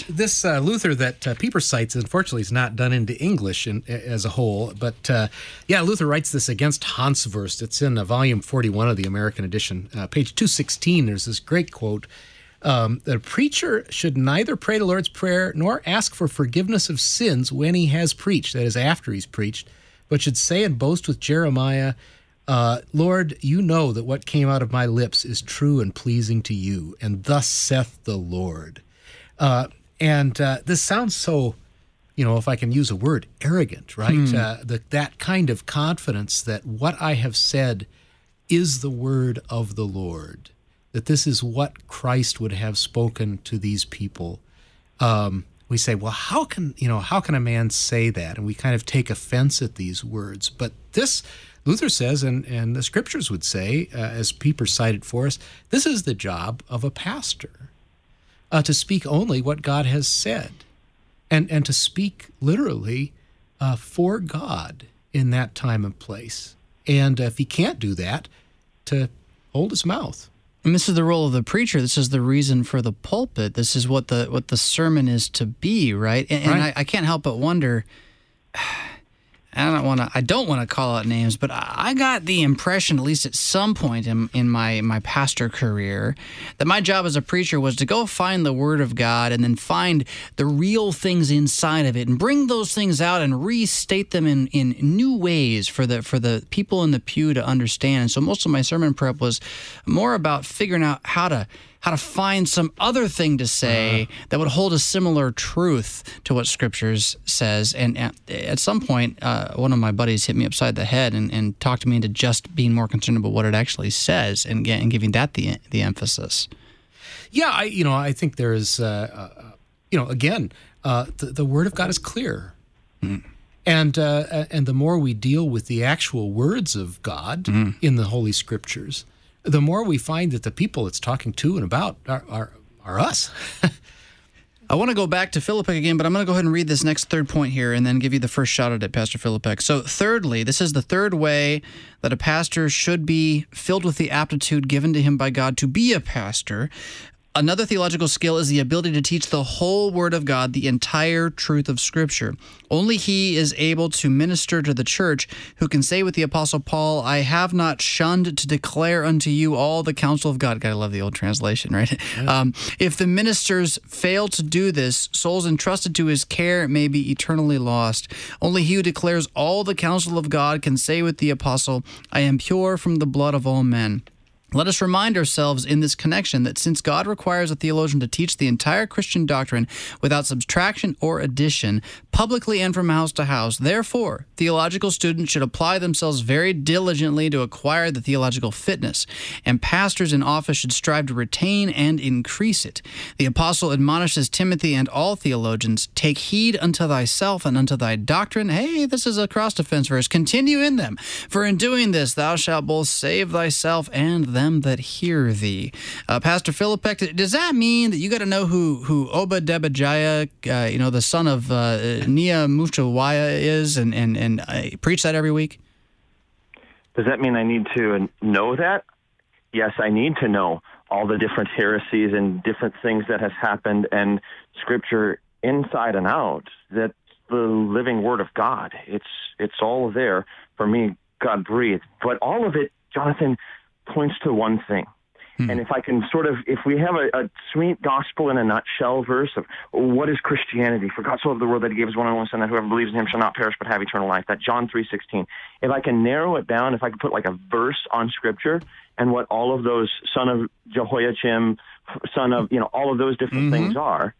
this uh, Luther that uh, Pieper cites, unfortunately, is not done into English in, as a whole. But uh, yeah, Luther writes this against Hanswurst. It's in uh, volume forty-one of the American edition, uh, page two sixteen. There's this great quote. Um, the preacher should neither pray the Lord's Prayer nor ask for forgiveness of sins when he has preached, that is, after he's preached, but should say and boast with Jeremiah, uh, Lord, you know that what came out of my lips is true and pleasing to you, and thus saith the Lord. Uh, and uh, this sounds so, you know, if I can use a word, arrogant, right? Hmm. Uh, the, that kind of confidence that what I have said is the word of the Lord that this is what Christ would have spoken to these people. Um, we say, well, how can you know how can a man say that? And we kind of take offense at these words. But this, Luther says, and and the scriptures would say, uh, as Pieper cited for us, this is the job of a pastor, uh, to speak only what God has said, and and to speak literally uh, for God in that time and place. And if he can't do that, to hold his mouth. And this is the role of the preacher. This is the reason for the pulpit. This is what the what the sermon is to be, right? And, right. and I, I can't help but wonder I don't want to. I don't want to call out names, but I got the impression, at least at some point in, in my my pastor career, that my job as a preacher was to go find the Word of God and then find the real things inside of it and bring those things out and restate them in, in new ways for the for the people in the pew to understand. And so most of my sermon prep was more about figuring out how to how to find some other thing to say uh that would hold a similar truth to what scriptures says. And at, at some point, uh, one of my buddies hit me upside the head and, and, talked me into just being more concerned about what it actually says and, and giving that the the emphasis. Yeah, I you know I think there is uh, uh, you know again uh, the, the word of God is clear. Mm. And uh, and the more we deal with the actual words of God mm. in the Holy Scriptures, the more we find that the people it's talking to and about are, are, are us. I want to go back to Philippek again, but I'm going to go ahead and read this next third point here and then give you the first shot at it, Pastor Philippek. So, thirdly, this is the third way that a pastor should be filled with the aptitude given to him by God to be a pastor. Another theological skill is the ability to teach the whole Word of God, the entire truth of Scripture. Only he is able to minister to the church who can say with the Apostle Paul, I have not shunned to declare unto you all the counsel of God. Gotta love the old translation, right? Yeah. Um, if the ministers fail to do this, souls entrusted to his care may be eternally lost. Only he who declares all the counsel of God can say with the Apostle, I am pure from the blood of all men. Let us remind ourselves in this connection that since God requires a theologian to teach the entire Christian doctrine without subtraction or addition, publicly and from house to house, therefore, theological students should apply themselves very diligently to acquire the theological fitness, and pastors in office should strive to retain and increase it. The apostle admonishes Timothy and all theologians take heed unto thyself and unto thy doctrine. Hey, this is a cross defense verse. Continue in them, for in doing this thou shalt both save thyself and them that hear thee. Uh, Pastor Philippek, does that mean that you got to know who who Obadebajaya, uh, you know, the son of uh, Nia Mushawaya is, and and and uh, preach that every week? Does that mean I need to know that? Yes, I need to know all the different heresies and different things that has happened and Scripture inside and out. That the living Word of God. It's it's all there for me. God breathed, but all of it, Jonathan, points to one thing. Hmm. And if I can sort of, if we have a, a, sweet gospel in a nutshell verse of what is Christianity, for God so loved the world that He gave His one and only Son, that whoever believes in Him shall not perish but have eternal life. That John three sixteen. If I can narrow it down, if I could put like a verse on Scripture and what all of those son of Jehoiachim, son of you know all of those different mm-hmm. things are,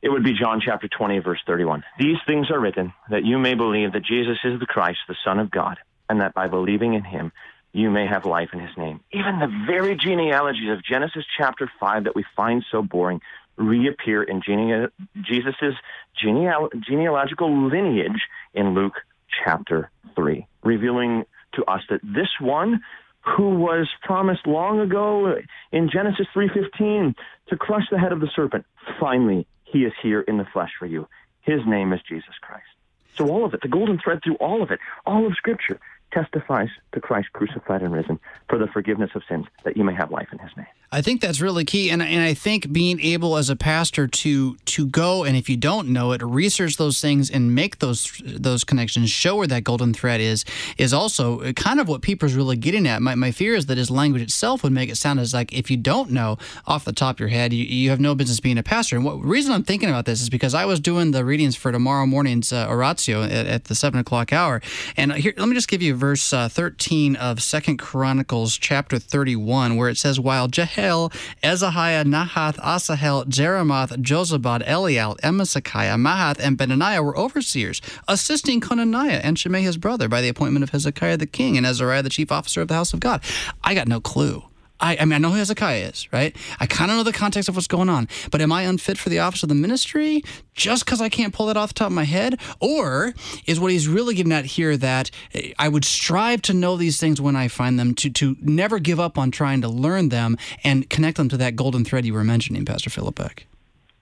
it would be John chapter 20, verse 31. These things are written that you may believe that Jesus is the Christ, the Son of God, and that by believing in him, you may have life in his name. Even the very genealogies of Genesis chapter 5 that we find so boring reappear in gene- Jesus' geneal- genealogical lineage in Luke chapter 3, revealing to us that this one who was promised long ago in Genesis 3:15 to crush the head of the serpent finally he is here in the flesh for you his name is Jesus Christ so all of it the golden thread through all of it all of scripture testifies to Christ crucified and risen for the forgiveness of sins that you may have life in his name I think that's really key, and and I think being able as a pastor to to go and if you don't know it, research those things and make those those connections, show where that golden thread is, is also kind of what Pieper's really getting at. My, my fear is that his language itself would make it sound as like if you don't know off the top of your head, you, you have no business being a pastor. And what reason I'm thinking about this is because I was doing the readings for tomorrow morning's uh, oratio at, at, the seven o'clock hour, and here let me just give you verse uh, 13 of Second Chronicles chapter 31, where it says, "While Jehovah Hel, Ezahiah, Nahath, Asahel, Jerimoth, Jozabad, Eliel, Amasakiah, Mahath, and Benaniah were overseers, assisting Conaniah and Shimei his brother by the appointment of Hezekiah the king and Azariah the chief officer of the house of God. I got no clue. I, I mean, I know who Hezekiah is, right? I kind of know the context of what's going on, but am I unfit for the office of the ministry just because I can't pull that off the top of my head? Or is what he's really getting at here that eh, I would strive to know these things when I find them, to, to never give up on trying to learn them and connect them to that golden thread you were mentioning, Pastor Philippek?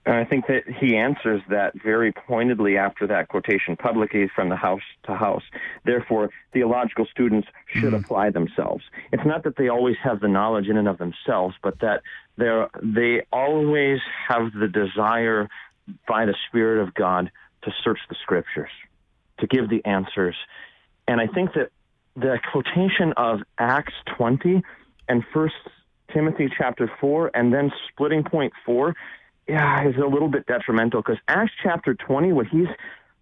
And I think that he answers that very pointedly after that quotation publicly from the house to house. Therefore, theological students should mm apply themselves. It's not that they always have the knowledge in and of themselves, but that they they always have the desire by the Spirit of God to search the Scriptures, to give the answers. And I think that the quotation of Acts 20 and First Timothy chapter 4 and then splitting point 4 yeah, is a little bit detrimental because Acts chapter 20, what he's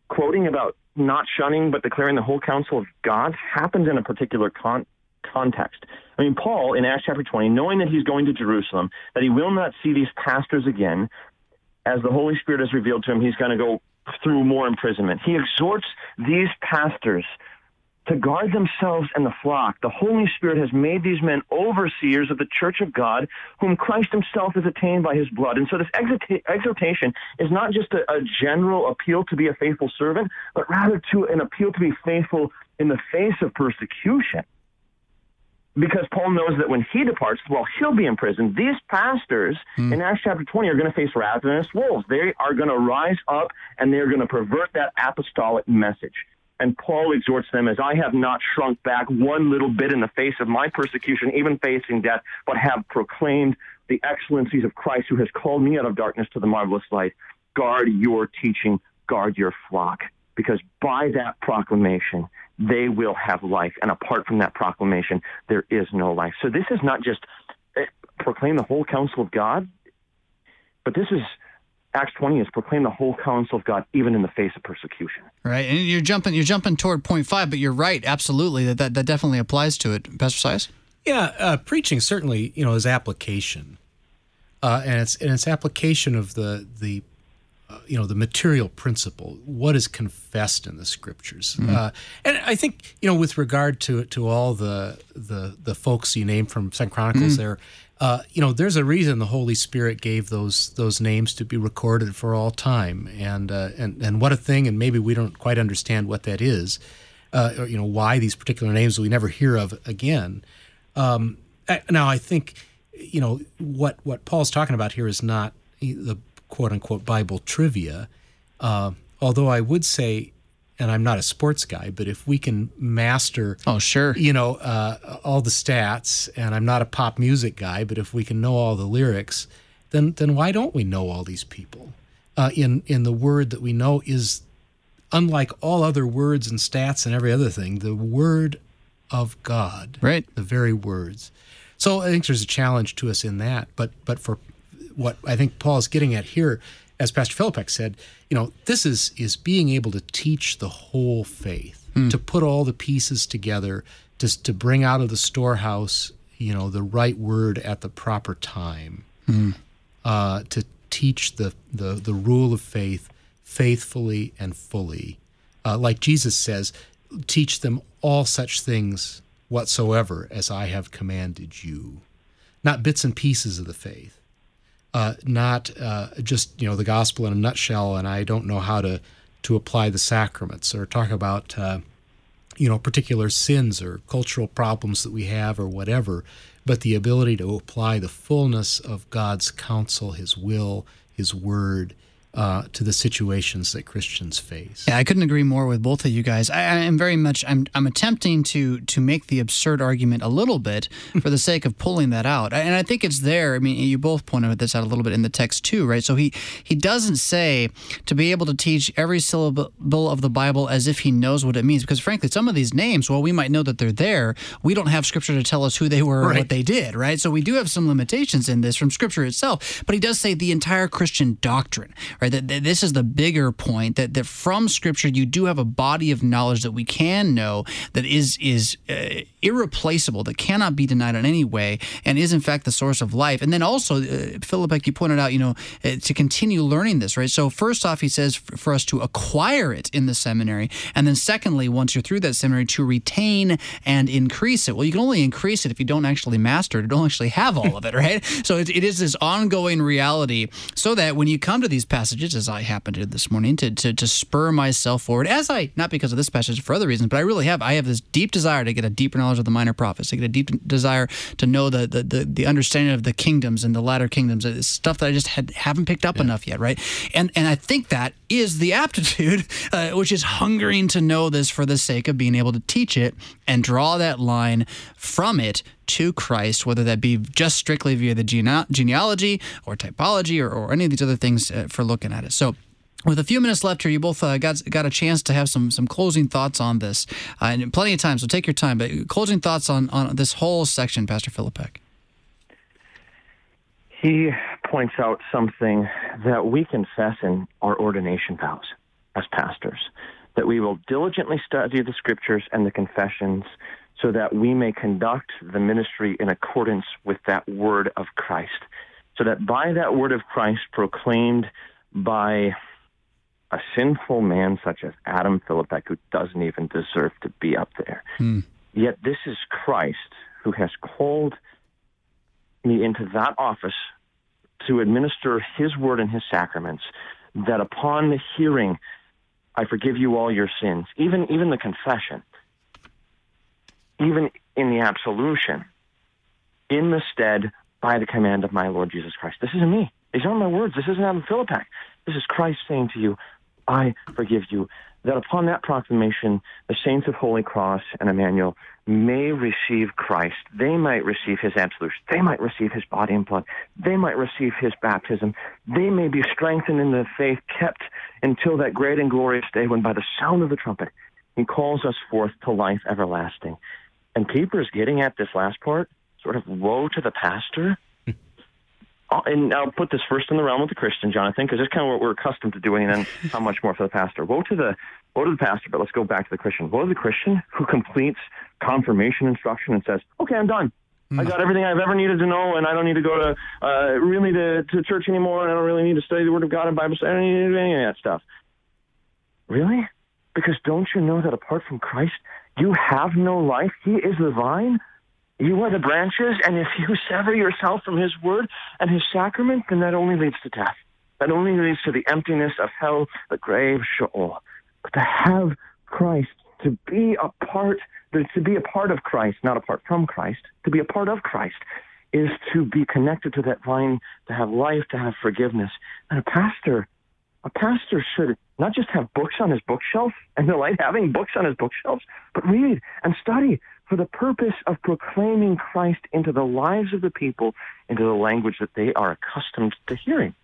quoting about not shunning but declaring the whole counsel of God happens in a particular con- context. I mean, Paul in Acts chapter 20, knowing that he's going to Jerusalem, that he will not see these pastors again, as the Holy Spirit has revealed to him, he's going to go through more imprisonment. He exhorts these pastors to guard themselves and the flock. The Holy Spirit has made these men overseers of the church of God, whom Christ himself has attained by his blood. And so this exhortation is not just a, a general appeal to be a faithful servant, but rather to an appeal to be faithful in the face of persecution. Because Paul knows that when he departs, well, he'll be in prison. These pastors hmm. in Acts chapter 20 are going to face ravenous wolves. They are going to rise up and they're going to pervert that apostolic message. And Paul exhorts them as I have not shrunk back one little bit in the face of my persecution, even facing death, but have proclaimed the excellencies of Christ who has called me out of darkness to the marvelous light. Guard your teaching, guard your flock, because by that proclamation, they will have life. And apart from that proclamation, there is no life. So this is not just eh, proclaim the whole counsel of God, but this is Acts 20 is proclaim the whole counsel of God, even in the face of persecution. Right, and you're jumping you're jumping toward point five, but you're right, absolutely that that, that definitely applies to it, Pastor Sias. Yeah, uh, preaching certainly you know is application, uh, and it's and it's application of the the uh, you know the material principle, what is confessed in the scriptures, mm-hmm. and I think you know with regard to to all the the the folks you named from Second Chronicles mm-hmm. there uh, you know, there's a reason the Holy Spirit gave those those names to be recorded for all time, and uh, and and what a thing! And maybe we don't quite understand what that is, uh, or, you know, why these particular names we never hear of again. Um, now, I think, you know, what what Paul's talking about here is not the quote unquote Bible trivia, uh, although I would say and I'm not a sports guy, but if we can master, oh sure, you know, uh, all the stats, and I'm not a pop music guy, but if we can know all the lyrics, then then why don't we know all these people? Uh, in in the word that we know is unlike all other words and stats and every other thing, the word of God, right? The very words. So I think there's a challenge to us in that, but but for what I think Paul is getting at here as Pastor Philippek said, you know, this is is being able to teach the whole faith, mm. to put all the pieces together, just to bring out of the storehouse, you know, the right word at the proper time, mm. uh, to teach the, the, the rule of faith faithfully and fully. Uh, like Jesus says, teach them all such things whatsoever as I have commanded you. Not bits and pieces of the faith, uh, not uh, just you know the gospel in a nutshell, and I don't know how to to apply the sacraments or talk about uh, you know particular sins or cultural problems that we have or whatever, but the ability to apply the fullness of God's counsel, His will, His word uh, to the situations that Christians face. Yeah, I couldn't agree more with both of you guys. I, am very much I'm I'm attempting to to make the absurd argument a little bit for the sake of pulling that out, and I think it's there. I mean, you both pointed this out a little bit in the text too, right? So he he doesn't say to be able to teach every syllable of the Bible as if he knows what it means, because frankly, some of these names, while we might know that they're there, we don't have Scripture to tell us who they were right. or what they did, right? So we do have some limitations in this from Scripture itself, but he does say the entire Christian doctrine right? That, that, this is the bigger point that, that from Scripture you do have a body of knowledge that we can know that is is uh, irreplaceable, that cannot be denied in any way, and is in fact the source of life. And then also, uh, Philip, you pointed out, you know, uh, to continue learning this, right? So first off, he says f- for us to acquire it in the seminary, and then secondly, once you're through that seminary, to retain and increase it. Well, you can only increase it if you don't actually master it, or don't actually have all of it, right? So it, it is this ongoing reality, so that when you come to these passages passages, as I happened to this morning, to, to, to spur myself forward, as I, not because of this passage, for other reasons, but I really have. I have this deep desire to get a deeper knowledge of the minor prophets, They get a deep desire to know the, the, the, the understanding of the kingdoms and the latter kingdoms, it's stuff that I just had, haven't picked up yeah. enough yet, right? And, and I think that is the aptitude, uh, which is hungering to know this for the sake of being able to teach it and draw that line from it to Christ, whether that be just strictly via the gene- genealogy or typology or, or, any of these other things uh, for looking at it. So, with a few minutes left here, you both uh, got got a chance to have some some closing thoughts on this, uh, and plenty of time. So take your time. But closing thoughts on on this whole section, Pastor Philippek. He points out something that we confess in our ordination vows as pastors that we will diligently study the scriptures and the confessions so that we may conduct the ministry in accordance with that word of Christ. So that by that word of Christ proclaimed by a sinful man such as Adam Philippek, who doesn't even deserve to be up there. Hmm. Yet this is Christ who has called me into that office to administer his word and his sacraments, that upon the hearing, I forgive you all your sins, even, even the confession, even in the absolution, in the stead by the command of my Lord Jesus Christ. This isn't me. These aren't my words. This isn't Adam Philippek. This is Christ saying to you, I forgive you. That upon that proclamation, the saints of Holy Cross and Emmanuel may receive Christ. They might receive his absolution. They might receive his body and blood. They might receive his baptism. They may be strengthened in the faith, kept until that great and glorious day when by the sound of the trumpet he calls us forth to life everlasting. And Pieper is getting at this last part, sort of woe to the pastor. And I'll put this first in the realm of the Christian, Jonathan, because it's kind of what we're accustomed to doing, and then how much more for the pastor. Woe to the woe to the pastor, but let's go back to the Christian. Woe to the Christian who completes confirmation instruction and says, "Okay, I'm done. I got everything I've ever needed to know, and I don't need to go to uh, really to, to church anymore, and I don't really need to study the Word of God and Bible study. I don't need to do any of that stuff." Really? Because don't you know that apart from Christ, you have no life. He is the vine. You are the branches, and if you sever yourself from His word and His sacrament, then that only leads to death. That only leads to the emptiness of hell, the grave, Sheol. But to have Christ, to be a part, to be a part of Christ, not apart from Christ, to be a part of Christ, is to be connected to that vine, to have life, to have forgiveness. And a pastor, a pastor should not just have books on his bookshelf and delight having books on his bookshelves, but read and study for the purpose of proclaiming Christ into the lives of the people, into the language that they are accustomed to hearing,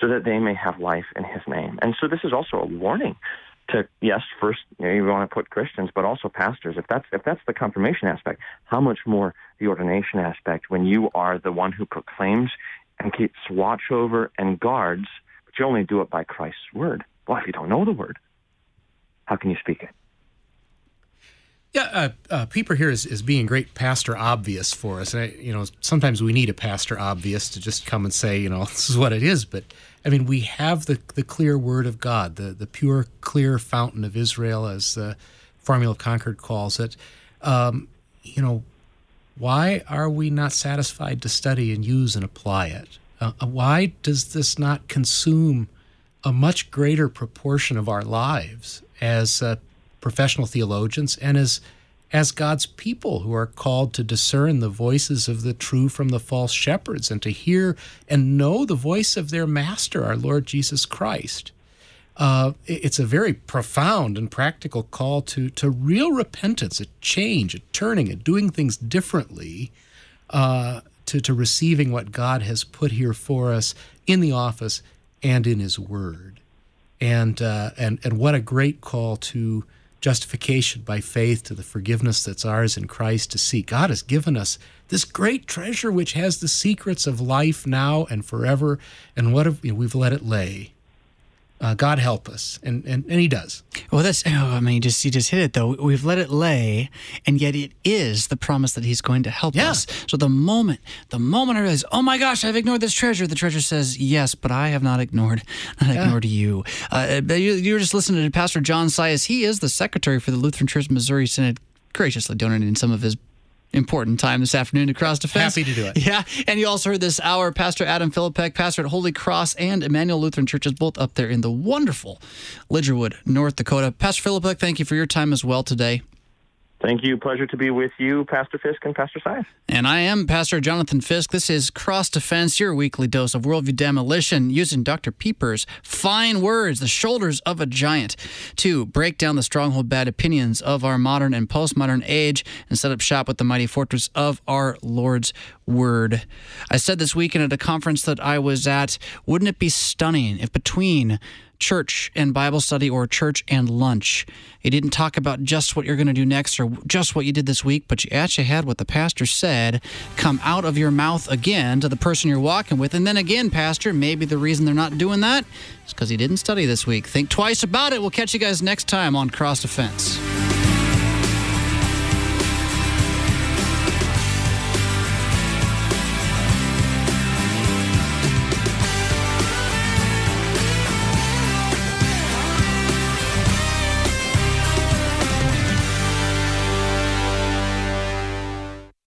so that they may have life in his name. And so this is also a warning to yes, first you, know, you want to put Christians, but also pastors. If that's if that's the confirmation aspect, how much more the ordination aspect when you are the one who proclaims and keeps watch over and guards, but you only do it by Christ's word. Well, if you don't know the word, how can you speak it? Yeah, uh, uh, here is, is being great pastor obvious for us. And, I, you know, sometimes we need a pastor obvious to just come and say, you know, this is what it is. But, I mean, we have the, the clear word of God, the, the pure, clear fountain of Israel, as the Formula of Concord calls it. Um, you know, why are we not satisfied to study and use and apply it? Uh, uh why does this not consume a much greater proportion of our lives as uh, professional theologians and as as God's people who are called to discern the voices of the true from the false shepherds and to hear and know the voice of their master, our Lord Jesus Christ. Uh, it's a very profound and practical call to, to real repentance, a change, a turning, a doing things differently, uh, to, to receiving what God has put here for us in the office and in His Word. And, uh, and, and what a great call to justification by faith to the forgiveness that's ours in Christ to see. God has given us this great treasure which has the secrets of life now and forever. And what if you know, we've let it lay? Uh, God help us, and, and and He does. Well, that's oh, I mean, just you just hit it though. We've let it lay, and yet it is the promise that He's going to help yeah. us. So the moment, the moment I realize, oh my gosh, I've ignored this treasure, the treasure says, yes, but I have not ignored, not yeah. ignored you. Uh, you. You were just listening to Pastor John Sias. He is the secretary for the Lutheran Church Missouri Synod graciously donating some of his important time this afternoon to Cross Defense. Happy to do it. Yeah. And you also heard this hour, Pastor Adam Philippek, pastor at Holy Cross and Emmanuel Lutheran Churches, both up there in the wonderful Lidgerwood, North Dakota. Pastor Philippek, thank you for your time as well today. Thank you. Pleasure to be with you, Pastor Fisk and Pastor Sias. And I am Pastor Jonathan Fisk. This is Cross Defense, your weekly dose of worldview demolition, using Dr. Pieper's fine words, the shoulders of a giant, to break down the stronghold bad opinions of our modern and postmodern age and set up shop with the mighty fortress of our Lord's Word. I said this weekend at a conference that I was at, wouldn't it be stunning if between church and Bible study or church and lunch. You didn't talk about just what you're going to do next or just what you did this week, but you actually had what the pastor said come out of your mouth again to the person you're walking with. And then again, Pastor, maybe the reason they're not doing that is because he didn't study this week. Think twice about it. We'll catch you guys next time on Cross Defense.